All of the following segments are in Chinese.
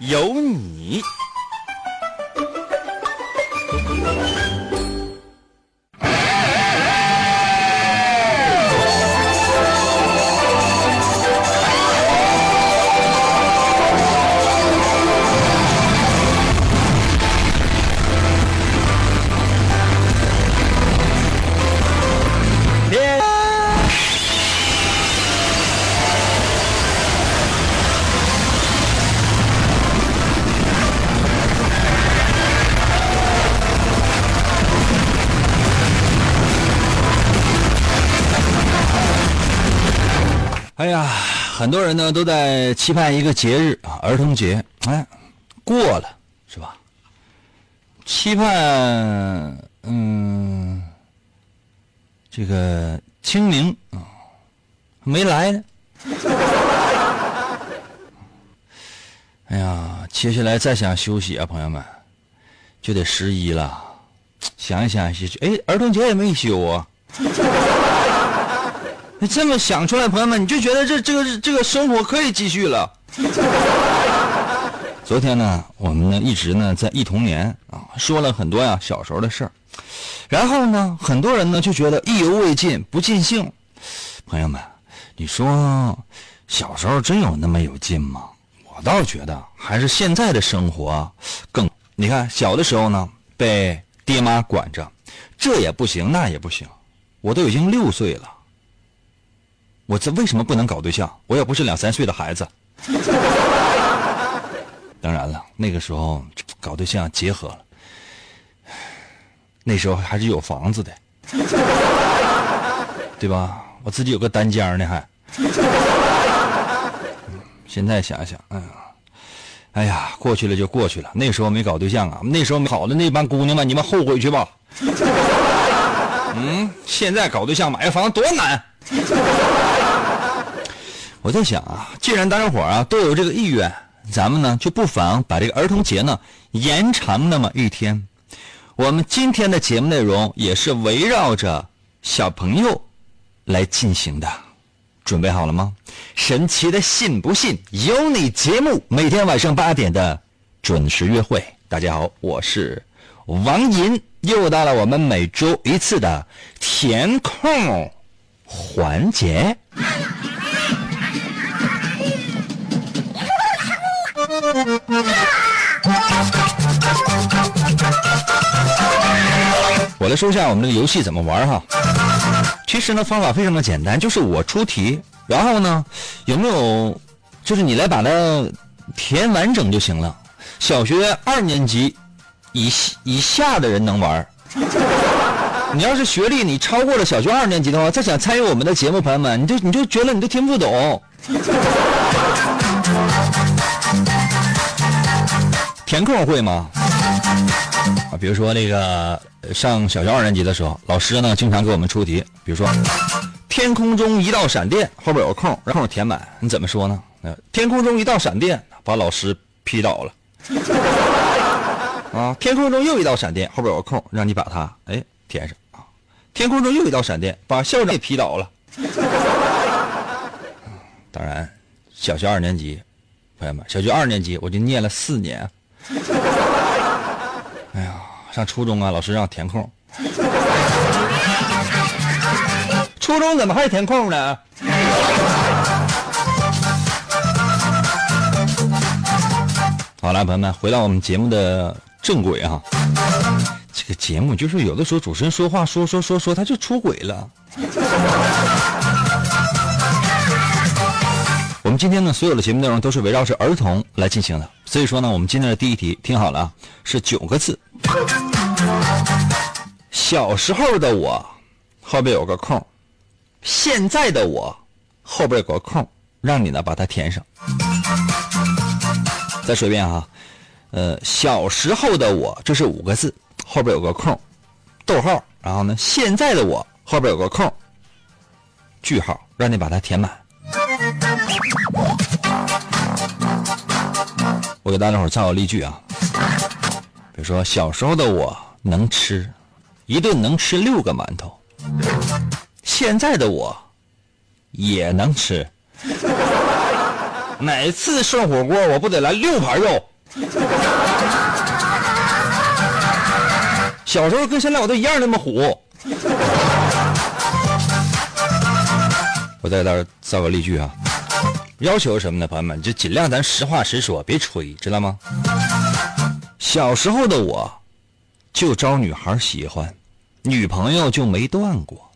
有你。很多人呢都在期盼一个节日啊，儿童节。哎，过了是吧？期盼，嗯，这个清明啊，没来呢。哎呀，接下来再想休息啊，朋友们，就得十一了。想一想，哎，儿童节也没休啊。你这么想出来，朋友们，你就觉得这这个这个生活可以继续了。昨天呢，我们呢一直呢在忆童年啊，说了很多呀小时候的事儿，然后呢，很多人呢就觉得意犹未尽，不尽兴。朋友们，你说小时候真有那么有劲吗？我倒觉得还是现在的生活更。你看小的时候呢，被爹妈管着，这也不行，那也不行，我都已经六岁了。我这为什么不能搞对象？我也不是两三岁的孩子。当然了，那个时候搞对象结合了，那时候还是有房子的，对吧？我自己有个单间呢，还。现在想想，哎呀，哎呀，过去了就过去了。那时候没搞对象啊，那时候好的那帮姑娘们，你们后悔去吧。嗯，现在搞对象买个房子多难。我在想啊，既然大家伙啊都有这个意愿，咱们呢就不妨把这个儿童节呢延长那么一天。我们今天的节目内容也是围绕着小朋友来进行的，准备好了吗？神奇的信不信由你节目每天晚上八点的准时约会。大家好，我是王银，又到了我们每周一次的填空环节。我来说一下我们这个游戏怎么玩哈。其实呢，方法非常的简单，就是我出题，然后呢，有没有，就是你来把它填完整就行了。小学二年级以以下的人能玩。你要是学历你超过了小学二年级的话，再想参与我们的节目，朋友们，你就你就觉得你都听不懂。填空会吗？啊，比如说那个上小学二年级的时候，老师呢经常给我们出题，比如说天空中一道闪电，后边有个空，让空填满，你怎么说呢？呃，天空中一道闪电，把老师劈倒了。啊，天空中又一道闪电，后边有个空，让你把它哎填上啊。天空中又一道闪电，把校长也劈倒了。当然，小学二年级，朋友们，小学二年级我就念了四年。哎呀，上初中啊，老师让填空。初中怎么还填空呢？好了，朋友们，回到我们节目的正轨啊。这个节目就是有的时候主持人说话说说说说，他就出轨了。我们今天呢，所有的节目内容都是围绕着儿童来进行的，所以说呢，我们今天的第一题听好了啊，是九个字。小时候的我后边有个空，现在的我后边有个空，让你呢把它填上。再说一遍哈，呃，小时候的我，这是五个字，后边有个空，逗号，然后呢，现在的我后边有个空，句号，让你把它填满。我给大家伙造个例句啊，比如说小时候的我能吃一顿能吃六个馒头，现在的我也能吃，哪次涮火锅我不得来六盘肉？小时候跟现在我都一样那么虎。在这儿造个例句啊，要求什么呢？朋友们，就尽量咱实话实说，别吹，知道吗？小时候的我，就招女孩喜欢，女朋友就没断过。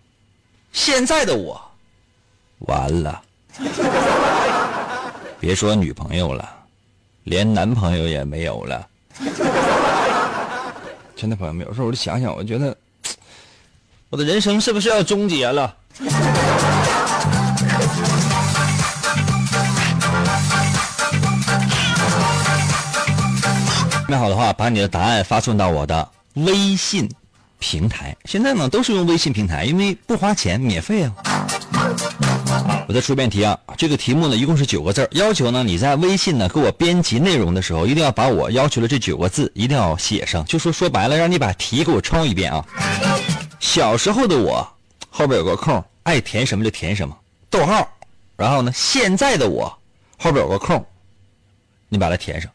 现在的我，完了，别说女朋友了，连男朋友也没有了。真的，朋友们，有时候我就想想，我觉得 我的人生是不是要终结了？准备好的话，把你的答案发送到我的微信平台。现在呢，都是用微信平台，因为不花钱，免费啊。我再出一遍题啊，这个题目呢，一共是九个字要求呢，你在微信呢给我编辑内容的时候，一定要把我要求的这九个字一定要写上。就说说白了，让你把题给我抄一遍啊。小时候的我，后边有个空，爱填什么就填什么，逗号。然后呢，现在的我，后边有个空，你把它填上。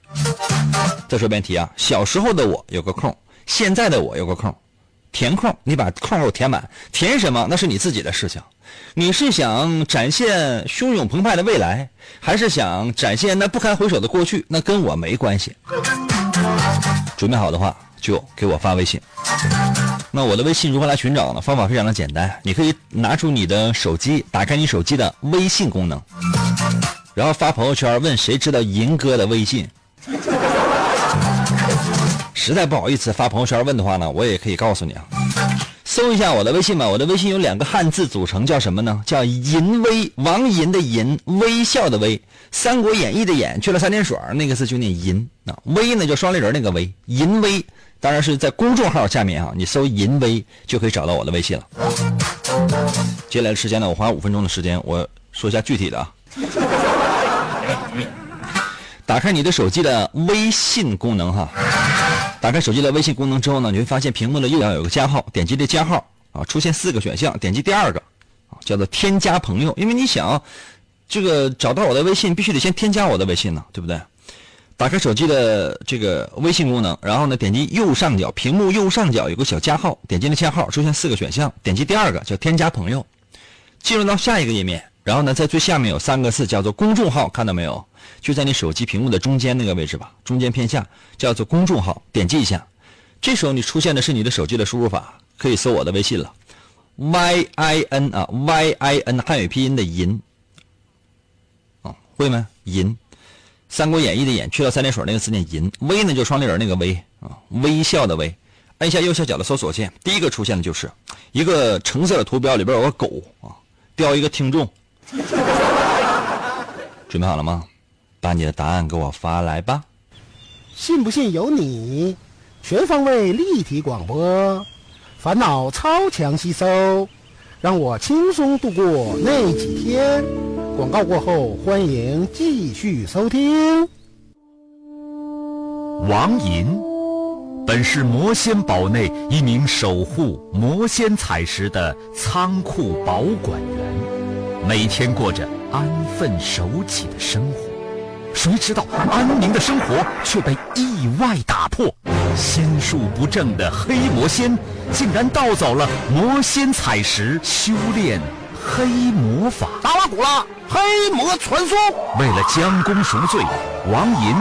再说遍题啊，小时候的我有个空，现在的我有个空，填空，你把空给我填满。填什么那是你自己的事情。你是想展现汹涌澎湃的未来，还是想展现那不堪回首的过去？那跟我没关系。准备好的话就给我发微信。那我的微信如何来寻找呢？方法非常的简单，你可以拿出你的手机，打开你手机的微信功能，然后发朋友圈问谁知道银哥的微信。实在不好意思发朋友圈问的话呢，我也可以告诉你啊，搜一下我的微信吧。我的微信有两个汉字组成，叫什么呢？叫银微，王银的银，微笑的微，《三国演义》的演去了三点水，那个字就念银。啊微呢，就双立人那个微，银微。当然是在公众号下面啊，你搜银微就可以找到我的微信了。接下来的时间呢，我花五分钟的时间，我说一下具体的啊。打开你的手机的微信功能哈。打开手机的微信功能之后呢，你会发现屏幕的右上有个加号，点击这加号啊，出现四个选项，点击第二个啊，叫做添加朋友。因为你想这个找到我的微信，必须得先添加我的微信呢，对不对？打开手机的这个微信功能，然后呢，点击右上角屏幕右上角有个小加号，点击那加号，出现四个选项，点击第二个叫添加朋友，进入到下一个页面，然后呢，在最下面有三个字叫做公众号，看到没有？就在你手机屏幕的中间那个位置吧，中间偏下叫做公众号，点击一下，这时候你出现的是你的手机的输入法，可以搜我的微信了，y i n 啊，y i n 汉语拼音的银，啊，会吗？银，《三国演义》的演去掉三点水那个字念银，微呢就双立人那个微啊，微笑的微，按下右下角的搜索键，第一个出现的就是一个橙色的图标，里边有个狗啊，标一个听众，准备好了吗？把你的答案给我发来吧。信不信由你，全方位立体广播，烦恼超强吸收，让我轻松度过那几天。广告过后，欢迎继续收听。王银，本是魔仙堡内一名守护魔仙彩石的仓库保管员，每天过着安分守己的生活。谁知道安宁的生活却被意外打破，心术不正的黑魔仙竟然盗走了魔仙彩石，修炼黑魔法。达瓦古拉黑魔传说。为了将功赎罪，王银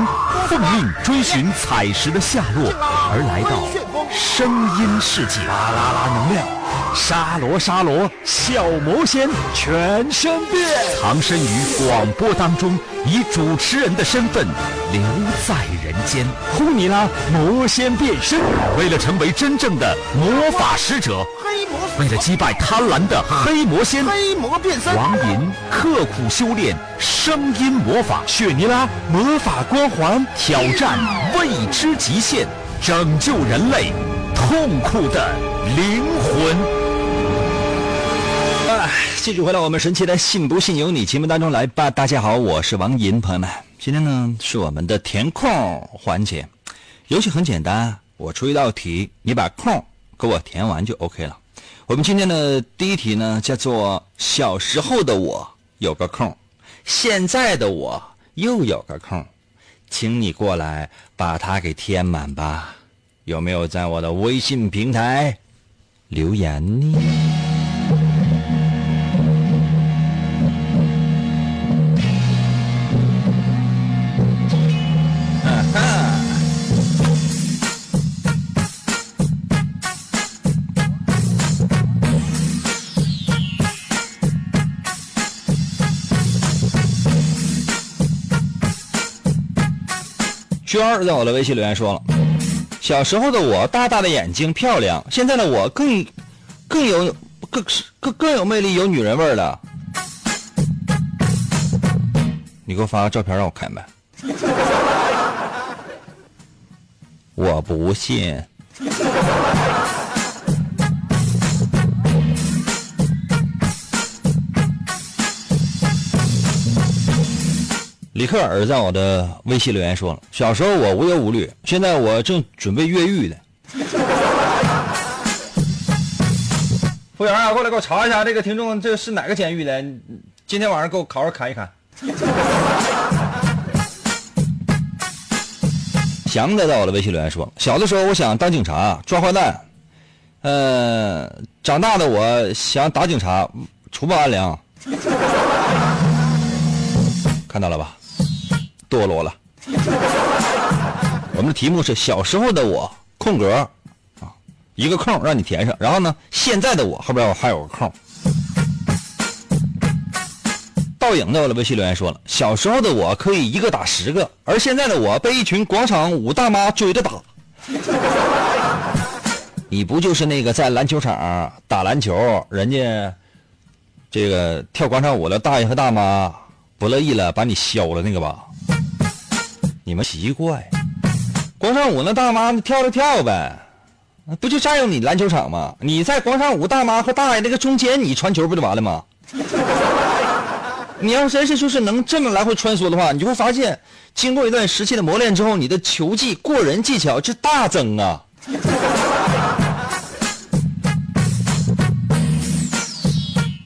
奉命追寻彩石的下落，而来到声音世界，巴啦啦能量，沙罗沙罗，小魔仙全身变，藏身于广播当中，以主持人的身份留在人间。呼尼拉魔仙变身，为了成为真正的魔法使者，黑魔为了击败贪婪的黑魔仙，黑魔变身，王银刻苦修炼声音魔法，雪尼拉魔法光环挑战未知极限，拯救人类痛苦的灵魂。哎，继续回到我们神奇的“信不信由你”节目当中来吧。大家好，我是王银，朋友们，今天呢是我们的填空环节，游戏很简单，我出一道题，你把空给我填完就 OK 了。我们今天的第一题呢叫做“小时候的我有个空，现在的我又有个空，请你过来把它给填满吧。”有没有在我的微信平台留言呢？娟儿在我的微信留言说了。小时候的我，大大的眼睛，漂亮；现在的我更更有更更更有魅力，有女人味了。你给我发个照片让我看呗。我不信。李克尔在我的微信留言说了：“小时候我无忧无虑，现在我正准备越狱呢。”服务员啊，过来给我查一下这个听众这是哪个监狱的？今天晚上给我好好看一看。祥子在我的微信留言说：“小的时候我想当警察抓坏蛋，呃，长大的我想打警察除暴安良。”看到了吧？堕落了。我们的题目是小时候的我空格啊，一个空让你填上，然后呢，现在的我后边我还有个空。倒影在我的微信留言说了，小时候的我可以一个打十个，而现在的我被一群广场舞大妈追着打。你不就是那个在篮球场打篮球，人家这个跳广场舞的大爷和大妈不乐意了，把你削了那个吧？你们奇怪，广场舞那大妈跳就跳呗，不就占用你篮球场吗？你在广场舞大妈和大爷那个中间，你传球不就完了吗？你要真是就是能这么来回穿梭的话，你就会发现，经过一段时期的磨练之后，你的球技、过人技巧就大增啊！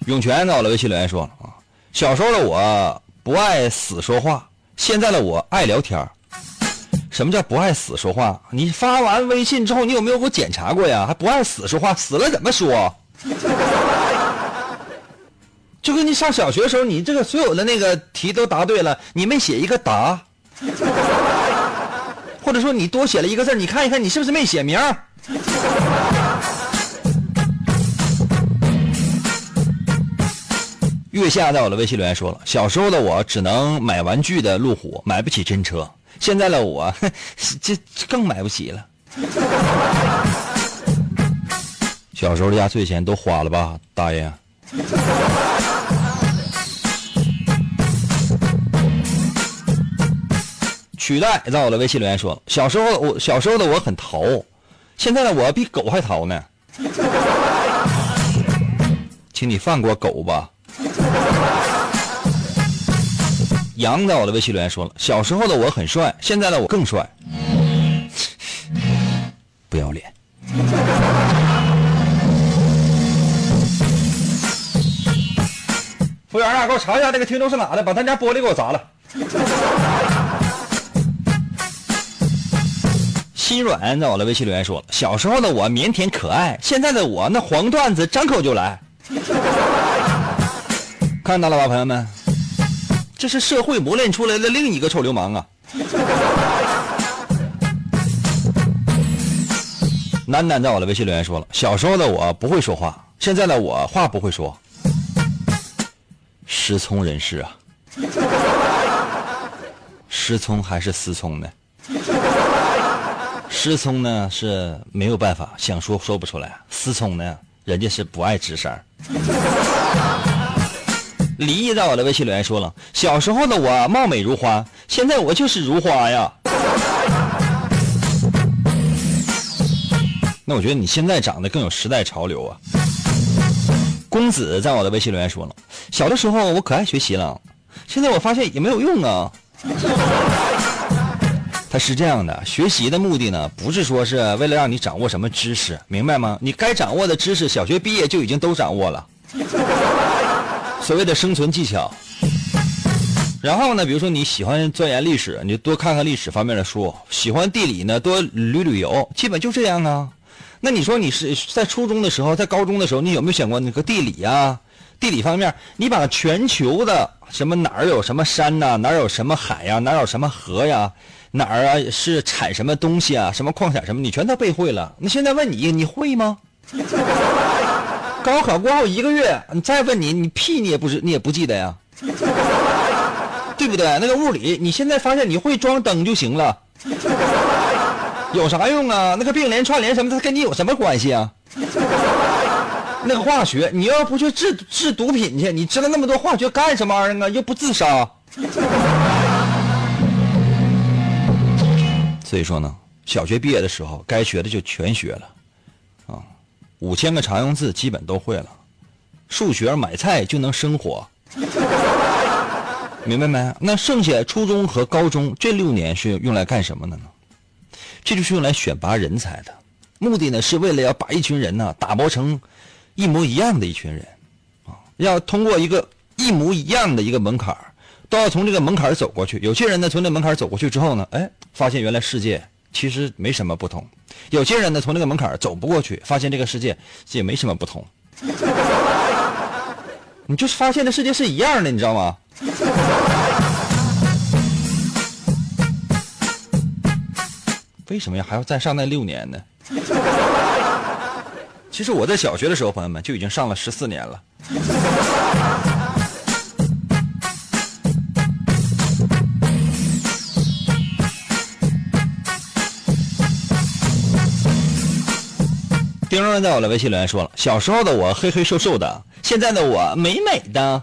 涌泉在我的微信留言说啊，小时候的我不爱死说话。现在的我爱聊天什么叫不爱死说话？你发完微信之后，你有没有给我检查过呀？还不爱死说话，死了怎么说？就跟你上小学的时候，你这个所有的那个题都答对了，你没写一个答，或者说你多写了一个字，你看一看你是不是没写名？月下在我的微信留言说了：“小时候的我只能买玩具的路虎，买不起真车。现在的我，这更买不起了。小时候的压岁钱都花了吧，大爷？”取代在我的微信留言说：“小时候我小时候的我很淘，现在的我比狗还淘呢。请你放过狗吧。” 杨在我的微信留言说了：“小时候的我很帅，现在的我更帅。”不要脸！服务员啊，给我查一下这个听众是哪的，把他家玻璃给我砸了。心软在我的微信留言说了：“小时候的我腼腆可爱，现在的我那黄段子张口就来。”看到了吧，朋友们，这是社会磨练出来的另一个臭流氓啊！楠楠在我的微信留言说了，小时候的我不会说话，现在的我话不会说，失聪人士啊，失聪还是思聪呢？失聪呢是没有办法，想说说不出来；思聪呢，人家是不爱吱声。李毅在我的微信留言说了：“小时候的我貌美如花，现在我就是如花呀。”那我觉得你现在长得更有时代潮流啊。公子在我的微信留言说了：“小的时候我可爱学习了，现在我发现也没有用啊。”他是这样的，学习的目的呢，不是说是为了让你掌握什么知识，明白吗？你该掌握的知识，小学毕业就已经都掌握了。所谓的生存技巧。然后呢，比如说你喜欢钻研历史，你就多看看历史方面的书；喜欢地理呢，多旅旅游。基本就这样啊。那你说你是在初中的时候，在高中的时候，你有没有想过那个地理呀？地理方面，你把全球的什么哪儿有什么山呐，哪儿有什么海呀，哪儿有什么河呀，哪儿啊是产什么东西啊，什么矿产什么，你全都背会了。那现在问你，你会吗？高考过后一个月，你再问你，你屁你也不知，你也不记得呀，对不对？那个物理，你现在发现你会装灯就行了，有啥用啊？那个并联串联什么它，跟你有什么关系啊？那个化学，你要不去制制毒品去，你知道那么多化学干什么玩意儿啊？又不自杀。所以说呢，小学毕业的时候，该学的就全学了。五千个常用字基本都会了，数学买菜就能生活，明白没？那剩下初中和高中这六年是用来干什么的呢？这就是用来选拔人才的，目的呢是为了要把一群人呢打磨成一模一样的一群人，啊，要通过一个一模一样的一个门槛都要从这个门槛走过去。有些人呢从这门槛走过去之后呢，哎，发现原来世界。其实没什么不同，有些人呢从那个门槛走不过去，发现这个世界也没什么不同。你就是发现的世界是一样的，你知道吗？为什么呀还要再上那六年呢？其实我在小学的时候，朋友们就已经上了十四年了。丁荣在我的微信留言说了：“小时候的我黑黑瘦瘦的，现在的我美美的。”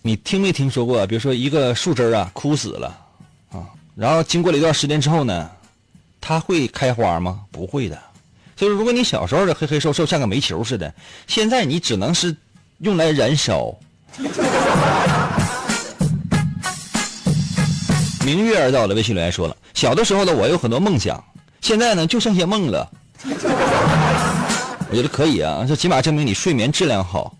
你听没听说过？比如说一个树枝啊枯死了啊，然后经过了一段时间之后呢，它会开花吗？不会的。所以如果你小时候的黑黑瘦瘦像个煤球似的，现在你只能是用来燃烧。明月儿在我的微信留言说了。小的时候呢，我有很多梦想，现在呢就剩下梦了。我觉得可以啊，这起码证明你睡眠质量好。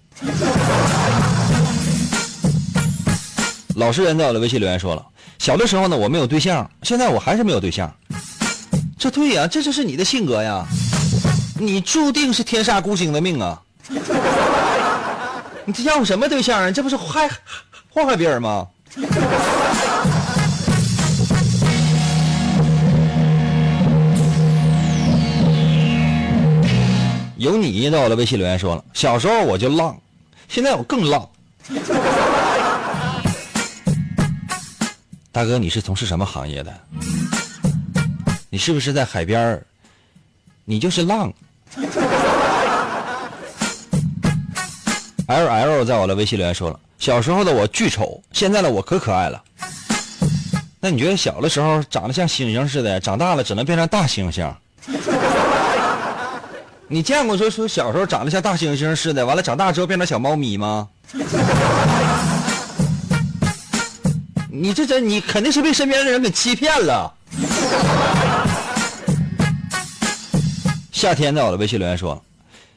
老实人在我的微信留言说了，小的时候呢我没有对象，现在我还是没有对象。这对呀，这就是你的性格呀，你注定是天煞孤星的命啊。你这要什么对象啊？这不是害祸害别人吗？有你在我的微信留言说了，小时候我就浪，现在我更浪。大哥，你是从事什么行业的？你是不是在海边你就是浪。L L 在我的微信留言说了，小时候的我巨丑，现在的我可可爱了。那你觉得小的时候长得像猩猩似的，长大了只能变成大猩猩？你见过说说小时候长得像大猩猩似的，完了长大之后变成小猫咪吗？你这这你肯定是被身边的人给欺骗了。夏天在我的微信留言说，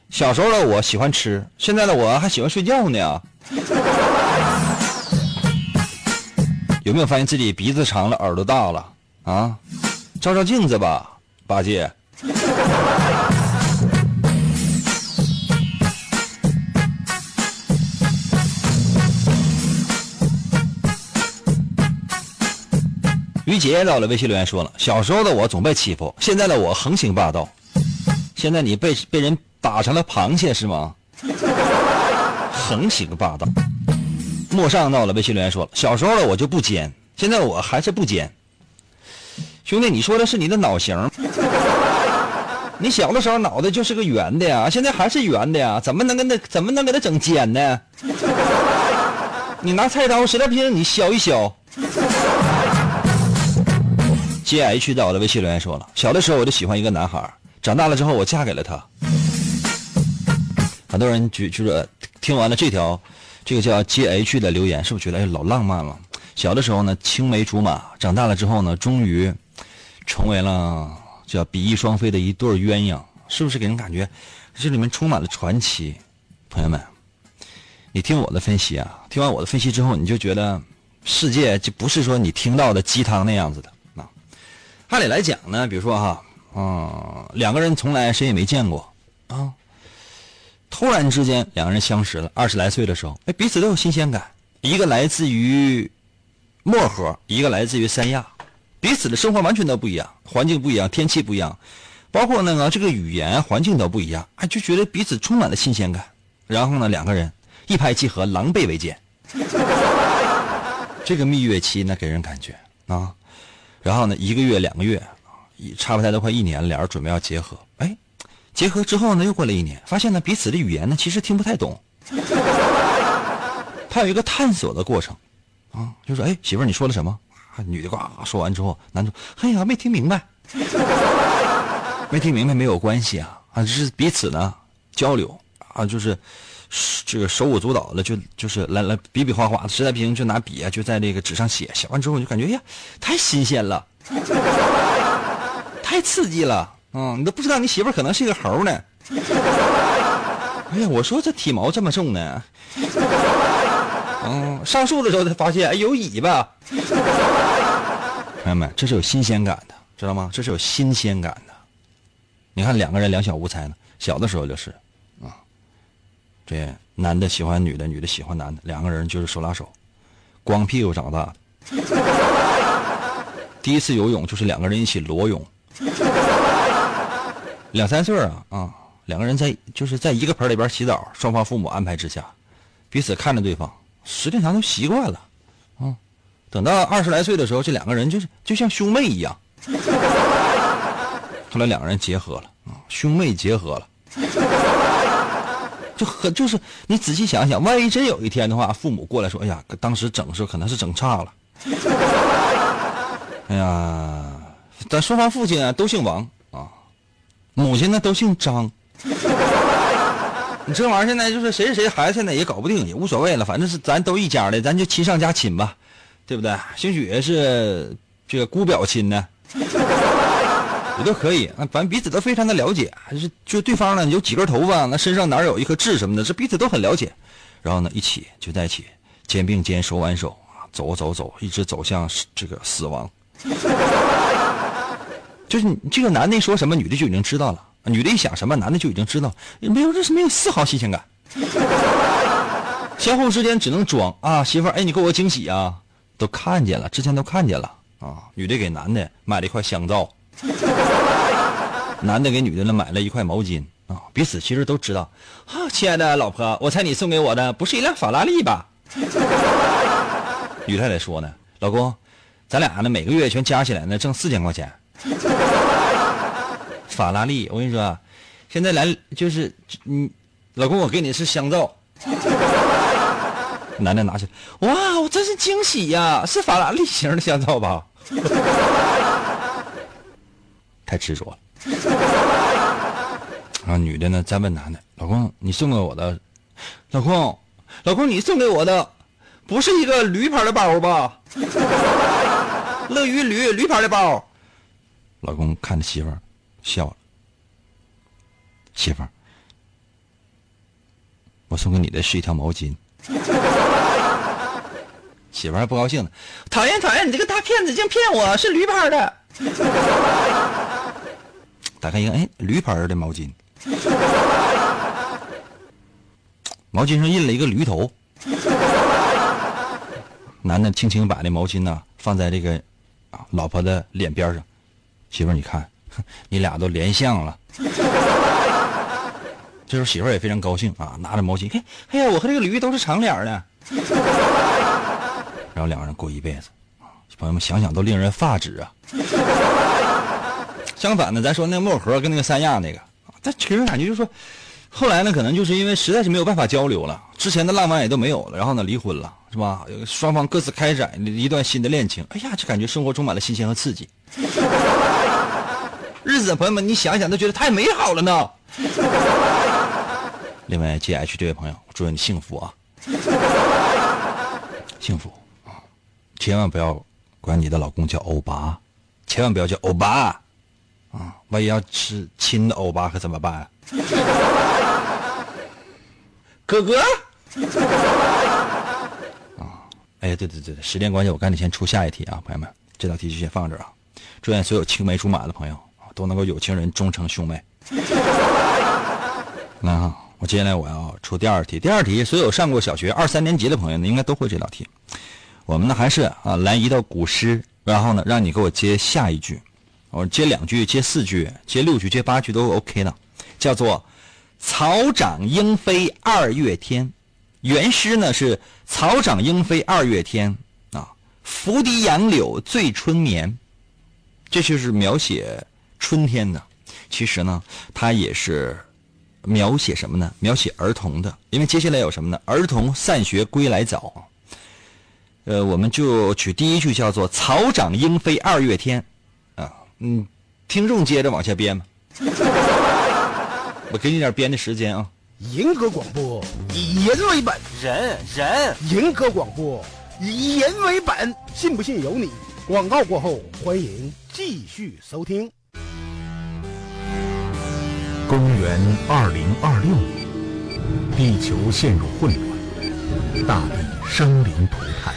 小时候的我喜欢吃，现在的我还喜欢睡觉呢。有没有发现自己鼻子长了，耳朵大了啊？照照镜子吧，八戒。于杰到了微信留言说了：“小时候的我总被欺负，现在的我横行霸道。现在你被被人打成了螃蟹是吗？横行霸道。”陌上到了微信留言说了：“小时候的我就不尖，现在我还是不尖。兄弟，你说的是你的脑型？你小的时候脑袋就是个圆的呀，现在还是圆的呀，怎么能跟他怎么能给他整尖呢？你拿菜刀，实在不行你削一削。” G H 在我的微信留言说了：“小的时候我就喜欢一个男孩，长大了之后我嫁给了他。”很多人就就是听完了这条，这个叫 G H 的留言，是不是觉得哎老浪漫了？小的时候呢青梅竹马，长大了之后呢，终于成为了叫比翼双飞的一对鸳鸯，是不是给人感觉这里面充满了传奇？朋友们，你听我的分析啊，听完我的分析之后，你就觉得世界就不是说你听到的鸡汤那样子的。按理来讲呢，比如说哈，嗯，两个人从来谁也没见过啊，突然之间两个人相识了，二十来岁的时候，哎，彼此都有新鲜感。一个来自于漠河，一个来自于三亚，彼此的生活完全都不一样，环境不一样，天气不一样，包括那个这个语言环境都不一样，哎，就觉得彼此充满了新鲜感。然后呢，两个人一拍即合，狼狈为奸。这个蜜月期呢，给人感觉啊。然后呢，一个月、两个月，差不太都快一年，俩人准备要结合。哎，结合之后呢，又过了一年，发现呢，彼此的语言呢，其实听不太懂。他有一个探索的过程，啊，就说：“哎，媳妇儿，你说了什么？”女的呱说完之后，男主：“哎呀，没听明白。没听明白没有关系啊，啊，是彼此呢交流啊，就是这个手舞足蹈的，就就是来来比比划划的，实在不行就拿笔啊，就在这个纸上写。写完之后，就感觉呀，太新鲜了，太刺激了，嗯，你都不知道你媳妇可能是一个猴呢。哎呀，我说这体毛这么重呢，嗯，上树的时候才发现，哎，有尾巴。朋友们，这是有新鲜感的，知道吗？这是有新鲜感的。你看两个人两小无猜呢，小的时候就是，这男的喜欢女的，女的喜欢男的，两个人就是手拉手，光屁股长大的。第一次游泳就是两个人一起裸泳，两三岁啊啊，两个人在就是在一个盆里边洗澡，双方父母安排之下，彼此看着对方，时间长都习惯了，啊，等到二十来岁的时候，这两个人就是就像兄妹一样。后来两个人结合了啊，兄妹结合了，就很就是你仔细想想，万一真有一天的话，父母过来说：“哎呀，当时整时候可能是整差了。”哎呀，咱双方父亲啊都姓王啊，母亲呢都姓张。你这玩意儿现在就是谁是谁孩子，现在也搞不定，也无所谓了，反正是咱都一家的，咱就亲上加亲吧，对不对？兴许是这个姑表亲呢。也都可以啊，反正彼此都非常的了解，还是就对方呢有几根头发，那身上哪有一颗痣什么的，这彼此都很了解。然后呢，一起就在一起，肩并肩，手挽手啊，走走走，一直走向这个死亡。就是你这个男的说什么，女的就已经知道了；女的一想什么，男的就已经知道，没有这是没有丝毫新鲜感。相互之间只能装啊，媳妇儿，哎，你给我惊喜啊，都看见了，之前都看见了啊。女的给男的买了一块香皂。男的给女的呢买了一块毛巾啊，彼此其实都知道啊，亲爱的老婆，我猜你送给我的不是一辆法拉利吧？女太太说呢，老公，咱俩呢每个月全加起来呢挣四千块钱。法拉利，我跟你说，现在来就是嗯，老公，我给你是香皂。男的拿起来，哇，我真是惊喜呀，是法拉利型的香皂吧？太执着了，然 后！女的呢再问男的：“老公，你送给我的，老公，老公，你送给我的，不是一个驴牌的包吧？乐于驴驴牌的包。”老公看着媳妇儿笑了：“媳妇儿，我送给你的是一条毛巾。”媳妇儿还不高兴呢：“讨厌讨厌，你这个大骗子，竟骗我是驴牌的。”打开一看，哎，驴牌的毛巾，毛巾上印了一个驴头。男的轻轻把那毛巾呢放在这个啊，老婆的脸边上，媳妇儿你看，你俩都连相了。这时候媳妇儿也非常高兴啊，拿着毛巾，看，哎呀，我和这个驴都是长脸的。然后两个人过一辈子，朋友们想想都令人发指啊。相反的，咱说那个漠河跟那个三亚那个，但其实感觉就是说，后来呢，可能就是因为实在是没有办法交流了，之前的浪漫也都没有了，然后呢，离婚了，是吧？双方各自开展一段新的恋情，哎呀，就感觉生活充满了新鲜和刺激。日子，朋友们，你想想都觉得太美好了呢。另外，G H 这位朋友，祝愿你幸福啊，幸福啊，千万不要管你的老公叫欧巴，千万不要叫欧巴。啊，万一要吃亲的欧巴可怎么办啊？哥哥，啊，哎呀，对对对，时间关系，我赶紧先出下一题啊，朋友们，这道题就先放这儿啊。祝愿所有青梅竹马的朋友啊，都能够有情人终成兄妹。那哈，我接下来我要出第二题，第二题，所有上过小学二三年级的朋友呢，应该都会这道题。我们呢还是啊，来一道古诗，然后呢，让你给我接下一句。我接两句，接四句，接六句，接八句都 OK 的，叫做“草长莺飞二月天”。原诗呢是“草长莺飞二月天”，啊，“拂堤杨柳醉春眠”，这就是描写春天的。其实呢，它也是描写什么呢？描写儿童的。因为接下来有什么呢？儿童散学归来早。呃，我们就取第一句，叫做“草长莺飞二月天”。嗯，听众接着往下编吧。我给你点编的时间啊。银河广播以人为本，人人银河广播以人为本，信不信由你。广告过后，欢迎继续收听。公元二零二六年，地球陷入混乱，大地生灵涂炭。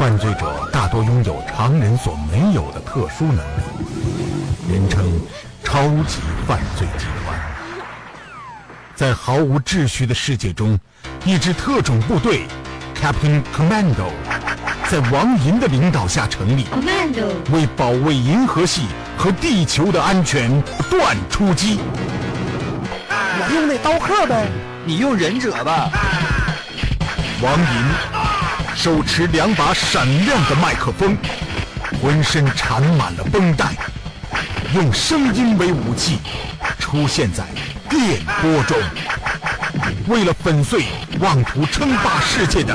犯罪者大多拥有常人所没有的特殊能力，人称“超级犯罪集团”。在毫无秩序的世界中，一支特种部队 Captain Commando 在王银的领导下成立，Commando，为保卫银河系和地球的安全不断出击。我用那刀客呗，你用忍者吧。王银。手持两把闪亮的麦克风，浑身缠满了绷带，用声音为武器，出现在电波中。为了粉碎妄图称霸世界的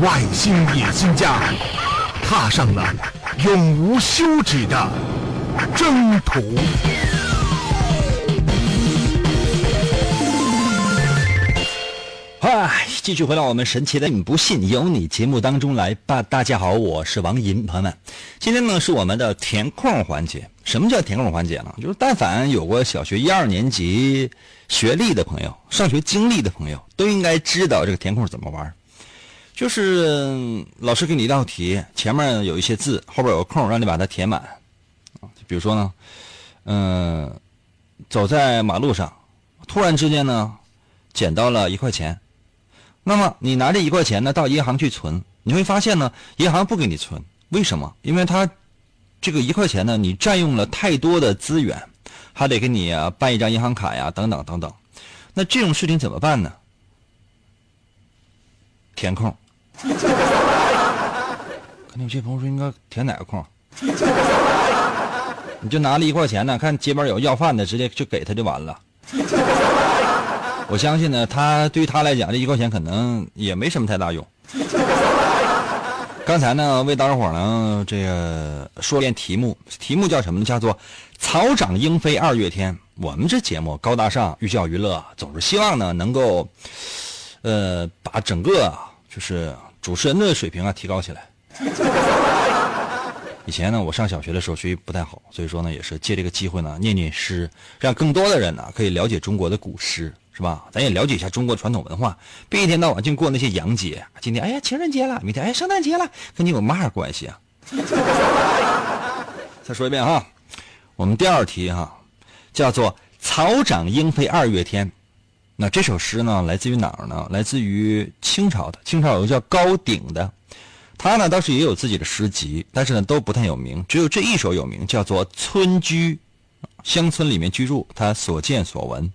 外星野心家，踏上了永无休止的征途。嗨，继续回到我们神奇的“你不信由你”节目当中来吧。大家好，我是王银，朋友们，今天呢是我们的填空环节。什么叫填空环节呢？就是但凡有过小学一二年级学历的朋友，上学经历的朋友，都应该知道这个填空怎么玩。就是老师给你一道题，前面有一些字，后边有个空，让你把它填满。啊，比如说呢，嗯，走在马路上，突然之间呢，捡到了一块钱。那么你拿这一块钱呢到银行去存，你会发现呢，银行不给你存，为什么？因为他这个一块钱呢，你占用了太多的资源，还得给你啊办一张银行卡呀，等等等等。那这种事情怎么办呢？填空。可能有些朋友说应该填哪个空？你就拿了一块钱呢，看街边有要饭的，直接就给他就完了。我相信呢，他对于他来讲，这一块钱可能也没什么太大用。刚才呢，为大伙呢这个说遍题目，题目叫什么呢？叫做“草长莺飞二月天”。我们这节目高大上，寓教于乐，总是希望呢能够，呃，把整个就是主持人的水平啊提高起来。以前呢，我上小学的时候学习不太好，所以说呢，也是借这个机会呢念念诗，让更多的人呢可以了解中国的古诗。是吧？咱也了解一下中国传统文化，别一天到晚净过那些洋节。今天哎呀情人节了，明天哎圣诞节了，跟你有嘛关系啊？再说一遍哈，我们第二题哈，叫做“草长莺飞二月天”。那这首诗呢，来自于哪儿呢？来自于清朝的，清朝有个叫高鼎的，他呢倒是也有自己的诗集，但是呢都不太有名，只有这一首有名，叫做《村居》，乡村里面居住，他所见所闻，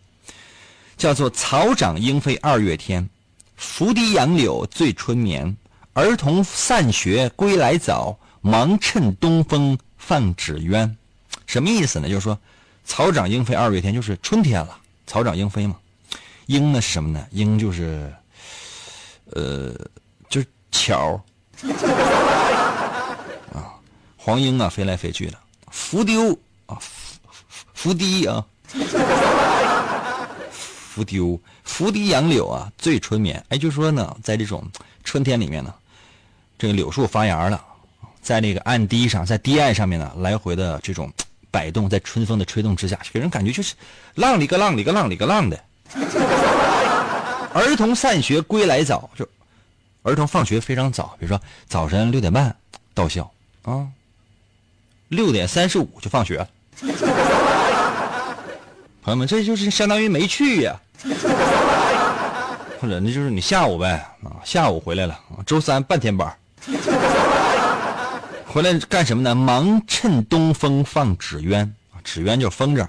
叫做“草长莺飞二月天，拂堤杨柳醉春眠。儿童散学归来早，忙趁东风放纸鸢。”什么意思呢？就是说，草长莺飞二月天，就是春天了，草长莺飞嘛。莺呢什么呢？莺就是，呃，就是巧 啊，黄莺啊，飞来飞去的。浮丢啊，浮浮堤啊，浮丢，拂堤杨柳啊，醉春眠。哎，就说呢，在这种春天里面呢，这个柳树发芽了，在那个岸堤上，在堤岸上面呢，来回的这种摆动，在春风的吹动之下，给人感觉就是浪里个浪里个浪里个浪的。儿童散学归来早，就儿童放学非常早，比如说早晨六点半到校啊，六点三十五就放学。朋友们，这就是相当于没去呀、或者那就是你下午呗啊，下午回来了，啊周三半天班回来干什么呢？忙趁东风放纸鸢啊，纸鸢就是风筝，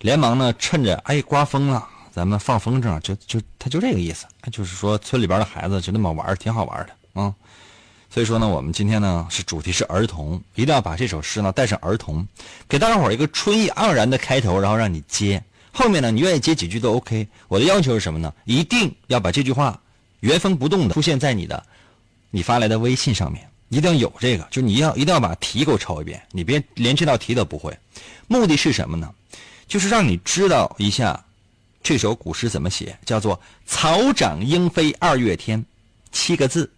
连忙呢趁着哎刮风了，咱们放风筝，就就他就这个意思，就是说村里边的孩子就那么玩，挺好玩的啊。所以说呢，我们今天呢是主题是儿童，一定要把这首诗呢带上儿童，给大家伙一个春意盎然的开头，然后让你接。后面呢，你愿意接几句都 OK。我的要求是什么呢？一定要把这句话原封不动的出现在你的你发来的微信上面，一定要有这个，就你要一定要把题给我抄一遍，你别连这道题都不会。目的是什么呢？就是让你知道一下这首古诗怎么写，叫做“草长莺飞二月天”，七个字。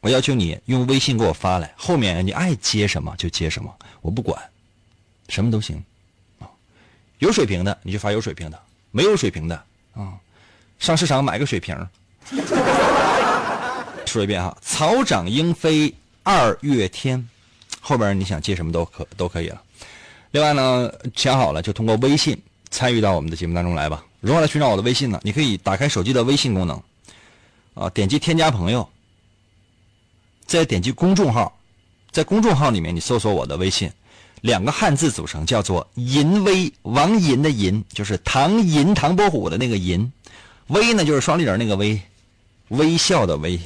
我要求你用微信给我发来，后面你爱接什么就接什么，我不管，什么都行，有水平的你就发有水平的，没有水平的啊，上市场买个水瓶。说一遍哈，草长莺飞二月天，后边你想接什么都可都可以了。另外呢，想好了就通过微信参与到我们的节目当中来吧。如何来寻找我的微信呢？你可以打开手机的微信功能，啊，点击添加朋友。再点击公众号，在公众号里面你搜索我的微信，两个汉字组成，叫做“银威”，王银的银就是唐银唐伯虎的那个银，威呢就是双立人那个威，微笑的微。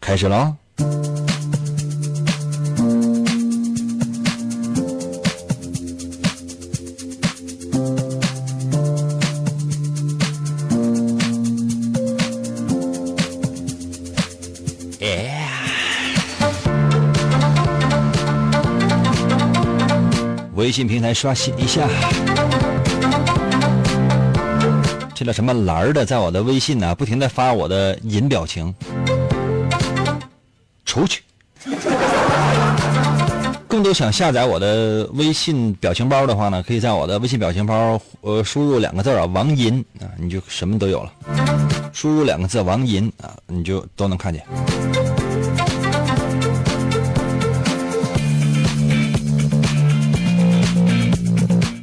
开始了。微信平台刷新一下，这叫什么栏儿的，在我的微信呢，不停的发我的银表情，出去。更多想下载我的微信表情包的话呢，可以在我的微信表情包呃输入两个字啊，王银啊，你就什么都有了。输入两个字王银啊，你就都能看见。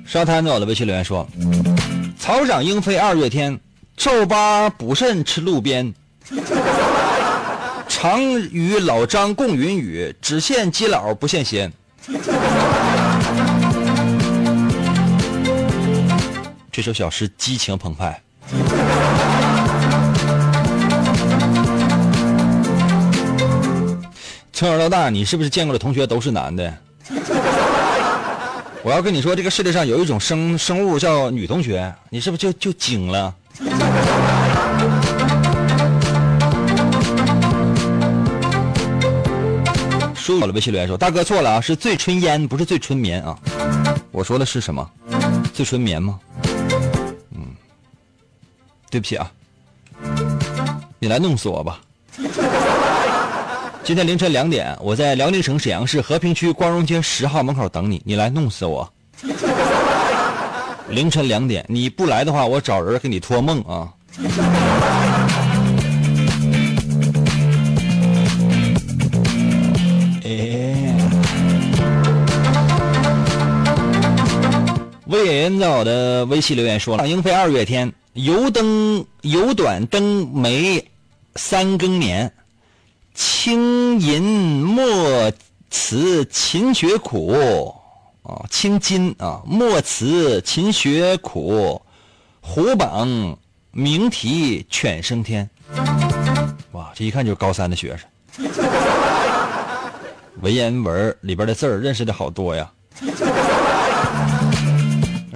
沙滩在我的微信留言说：“草长莺飞二月天，皱巴补肾吃路边。常与老张共云雨，只羡鸡老不羡仙。”这首小诗激情澎湃。从小到大，你是不是见过的同学都是男的？我要跟你说，这个世界上有一种生生物叫女同学，你是不是就就惊了？输了微信留言说：“大哥错了啊，是醉春烟，不是醉春眠啊。”我说的是什么？醉春眠吗？嗯，对不起啊，你来弄死我吧。今天凌晨两点，我在辽宁省沈阳市和平区光荣街十号门口等你，你来弄死我。凌晨两点，你不来的话，我找人给你托梦啊。哎，魏野人在我的微信留言说了：“莺飞二月天，油灯油短灯梅三更年。”清吟墨词勤学苦啊，青金啊，墨词勤学苦，虎榜名题犬升天。哇，这一看就是高三的学生，文言文里边的字儿认识的好多呀，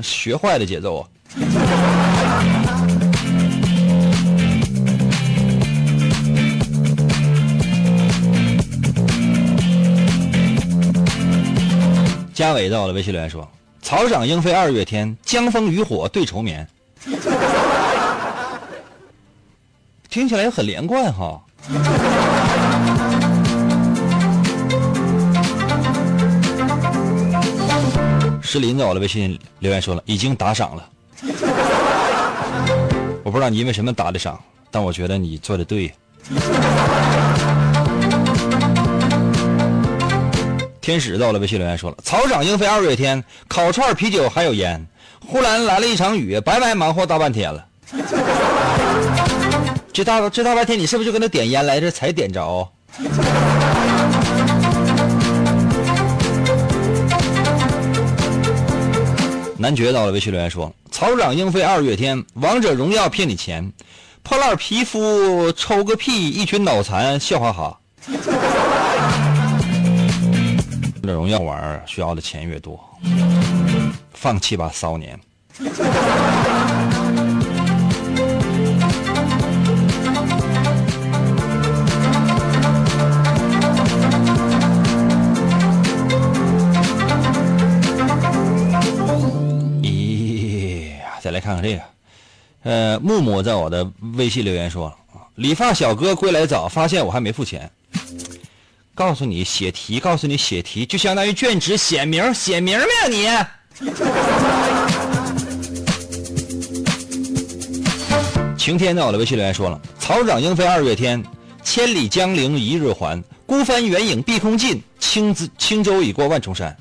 学坏的节奏啊。嘉伟到了，微信留言说：“草长莺飞二月天，江枫渔火对愁眠。” 听起来很连贯哈。石林到了，微信留言说了，已经打赏了。我不知道你因为什么打的赏，但我觉得你做的对。天使到了，微信留言说了：“草长莺飞二月天，烤串啤酒还有烟。忽然来了一场雨，白白忙活大半天了。这大这大半天，你是不是就跟他点烟来着才点着？”男爵到了，微信留言说：“草长莺飞二月天，王者荣耀骗你钱，破烂皮肤抽个屁，一群脑残笑哈哈。”王者荣耀玩需要的钱越多，放弃吧，骚年。咦，再来看看这个，呃，木木在我的微信留言说，理发小哥归来早，发现我还没付钱。告诉你写题，告诉你写题，就相当于卷纸写名，写名没有你？晴天在我的微信留言说了：“草长莺飞二月天，千里江陵一日还，孤帆远影碧空尽，轻子轻舟已过万重山。”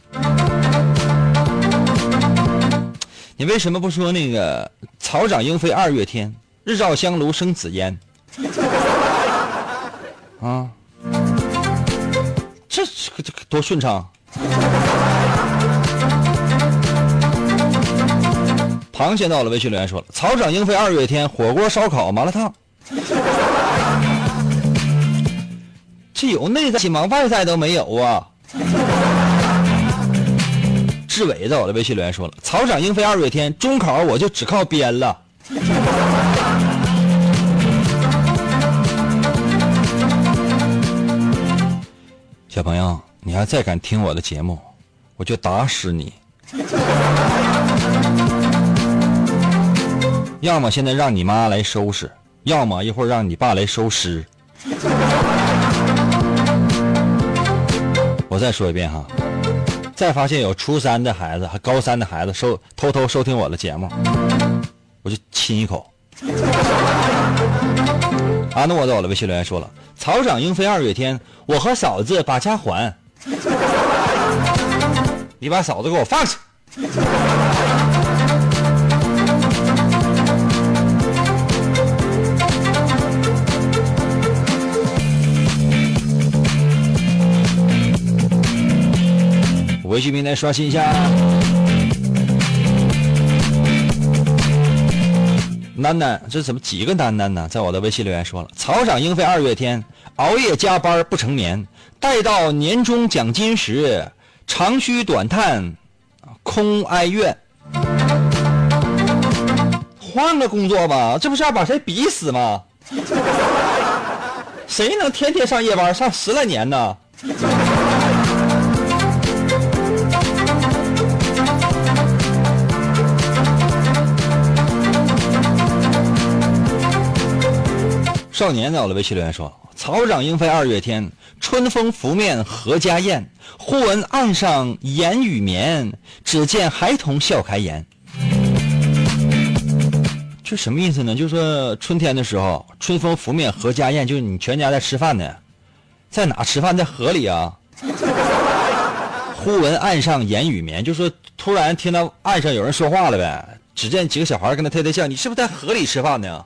你为什么不说那个“草长莺飞二月天，日照香炉生紫烟”？啊？这这这多顺畅！螃蟹到了，微信留言说了：“草长莺飞二月天，火锅、烧烤、麻辣烫。”这有内在吗？外在都没有啊！志伟在我的微信留言说了：“草长莺飞二月天，中考我就只靠编了。”小朋友，你还再敢听我的节目，我就打死你！要么现在让你妈来收拾，要么一会儿让你爸来收尸。我再说一遍哈，再发现有初三的孩子和高三的孩子收偷偷收听我的节目，我就亲一口。啊，那我走了微信留言说了：“草长莺飞二月天，我和嫂子把家还。”你把嫂子给我放下。微信平台刷新一下。楠楠，这怎么几个楠楠呢？在我的微信留言说了：“草长莺飞二月天，熬夜加班不成眠。待到年终奖金时，长吁短叹，空哀怨。换个工作吧，这不是要把谁逼死吗？谁能天天上夜班上十来年呢？”少年在我的微信留言说：“草长莺飞二月天，春风拂面何家燕。忽闻岸上烟雨绵，只见孩童笑开颜。”这什么意思呢？就是说春天的时候，春风拂面何家燕，就是你全家在吃饭呢，在哪吃饭？在河里啊。忽闻岸上烟雨绵，就说突然听到岸上有人说话了呗。只见几个小孩跟他推推笑，你是不是在河里吃饭呢？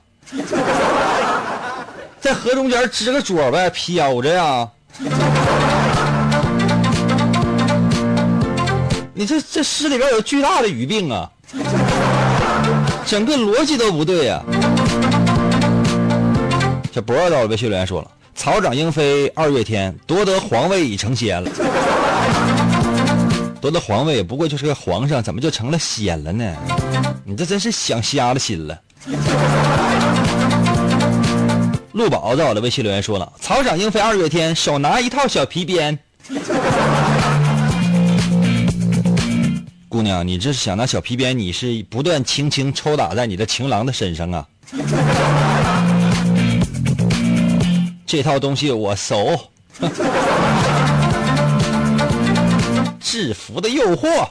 在河中间支个桌呗，飘着呀。你这这诗里边有巨大的语病啊，整个逻辑都不对呀。小博到了，微信留言说了：“草长莺飞二月天，夺得皇位已成仙了。夺得皇位不过就是个皇上，怎么就成了仙了呢？你这真是想瞎了心了。”陆宝在我的微信留言说了：“草长莺飞二月天，手拿一套小皮鞭。”姑娘，你这是想拿小皮鞭？你是不断轻轻抽打在你的情郎的身上啊！这套东西我熟。制服的诱惑。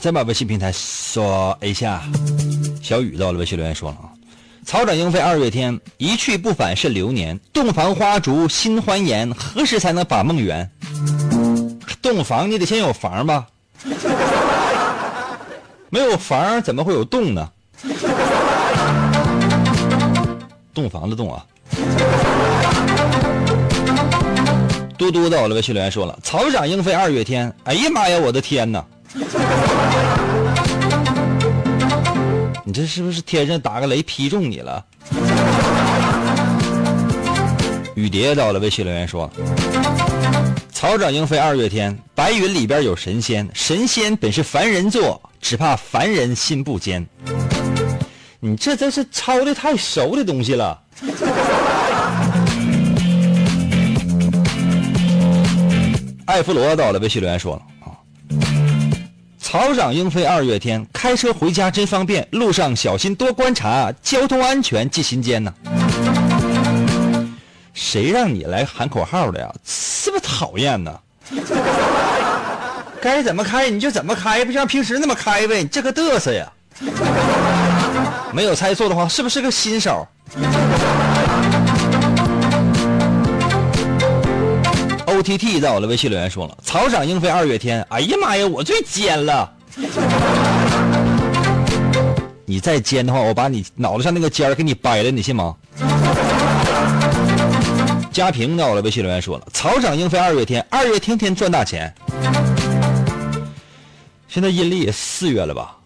再把微信平台刷一下，小雨到了，微信留言说了啊：“草长莺飞二月天，一去不返是流年。洞房花烛新欢颜，何时才能把梦圆？洞房你得先有房吧？没有房怎么会有洞呢？洞房的洞啊！”嘟嘟到了，微信留言说了：“草长莺飞二月天，哎呀妈呀，我的天哪！”你这是不是天上打个雷劈中你了？雨蝶到了，微信留言说：“草长莺飞二月天，白云里边有神仙，神仙本是凡人做，只怕凡人心不坚。”你这真是抄的太熟的东西了。艾弗罗到了，微信留言说了。草长莺飞二月天，开车回家真方便，路上小心多观察，交通安全记心间呢。谁让你来喊口号的呀？是不是讨厌呢？该怎么开你就怎么开，不像平时那么开呗。你这个嘚瑟呀！没有猜错的话，是不是个新手？O T T 在我的微信留言说了：“草长莺飞二月天，哎呀妈呀，我最尖了！你再尖的话，我把你脑袋上那个尖儿给你掰了，你信吗？”嘉平在我的微信留言说了：“草长莺飞二月天，二月天天赚大钱。现在阴历也四月了吧？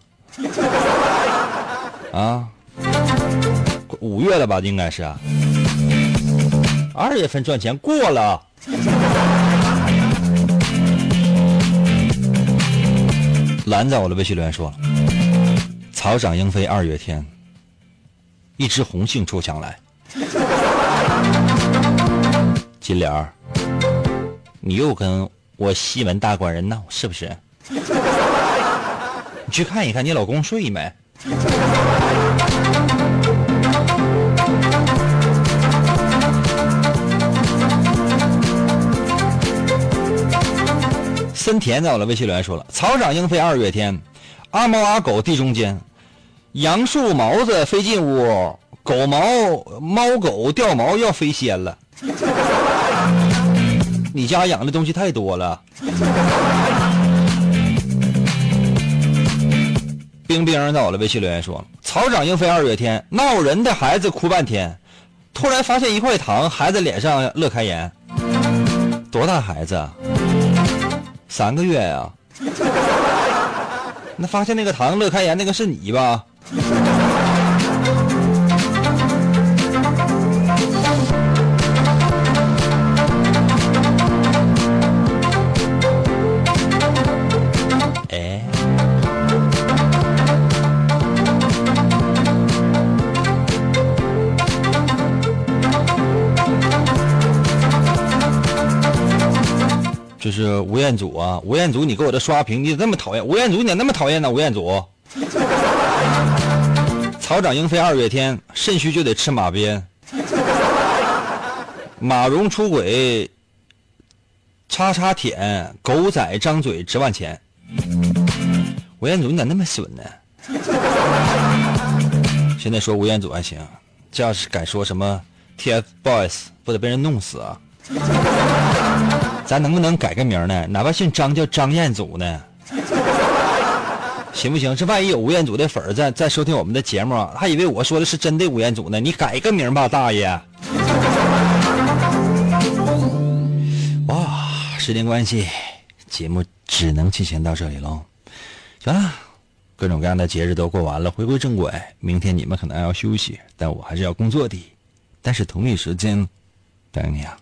啊，五月了吧？应该是。二月份赚钱过了。” 蓝在我的微信留言说：“草长莺飞二月天，一只红杏出墙来。”金莲儿，你又跟我西门大官人闹是不是？你去看一看你老公睡没？森田在我的微信留言说了：“草长莺飞二月天，阿猫阿狗地中间，杨树毛子飞进屋，狗毛猫狗掉毛要飞仙了。你家养的东西太多了。”冰冰在我的微信留言说：“草长莺飞二月天，闹人的孩子哭半天，突然发现一块糖，孩子脸上乐开颜。多大孩子？”三个月呀，那发现那个糖乐开颜那个是你吧？吴彦祖啊，吴彦祖，你给我这刷屏，你咋那么讨厌？吴彦祖，你咋那么讨厌呢？吴彦祖，草长莺飞二月天，肾虚就得吃马鞭，马蓉出轨，叉叉舔，狗仔张嘴值万钱。吴彦祖，你咋那么损呢？现在说吴彦祖还行，这要是敢说什么 TFBOYS，不得被人弄死啊！咱能不能改个名呢？哪怕姓张叫张彦祖呢？行不行？这万一有吴彦祖的粉儿在在收听我们的节目，还以为我说的是真的吴彦祖呢。你改个名吧，大爷。哇，时间关系，节目只能进行到这里喽。行了，各种各样的节日都过完了，回归正轨。明天你们可能要休息，但我还是要工作的。但是同一时间，等你啊。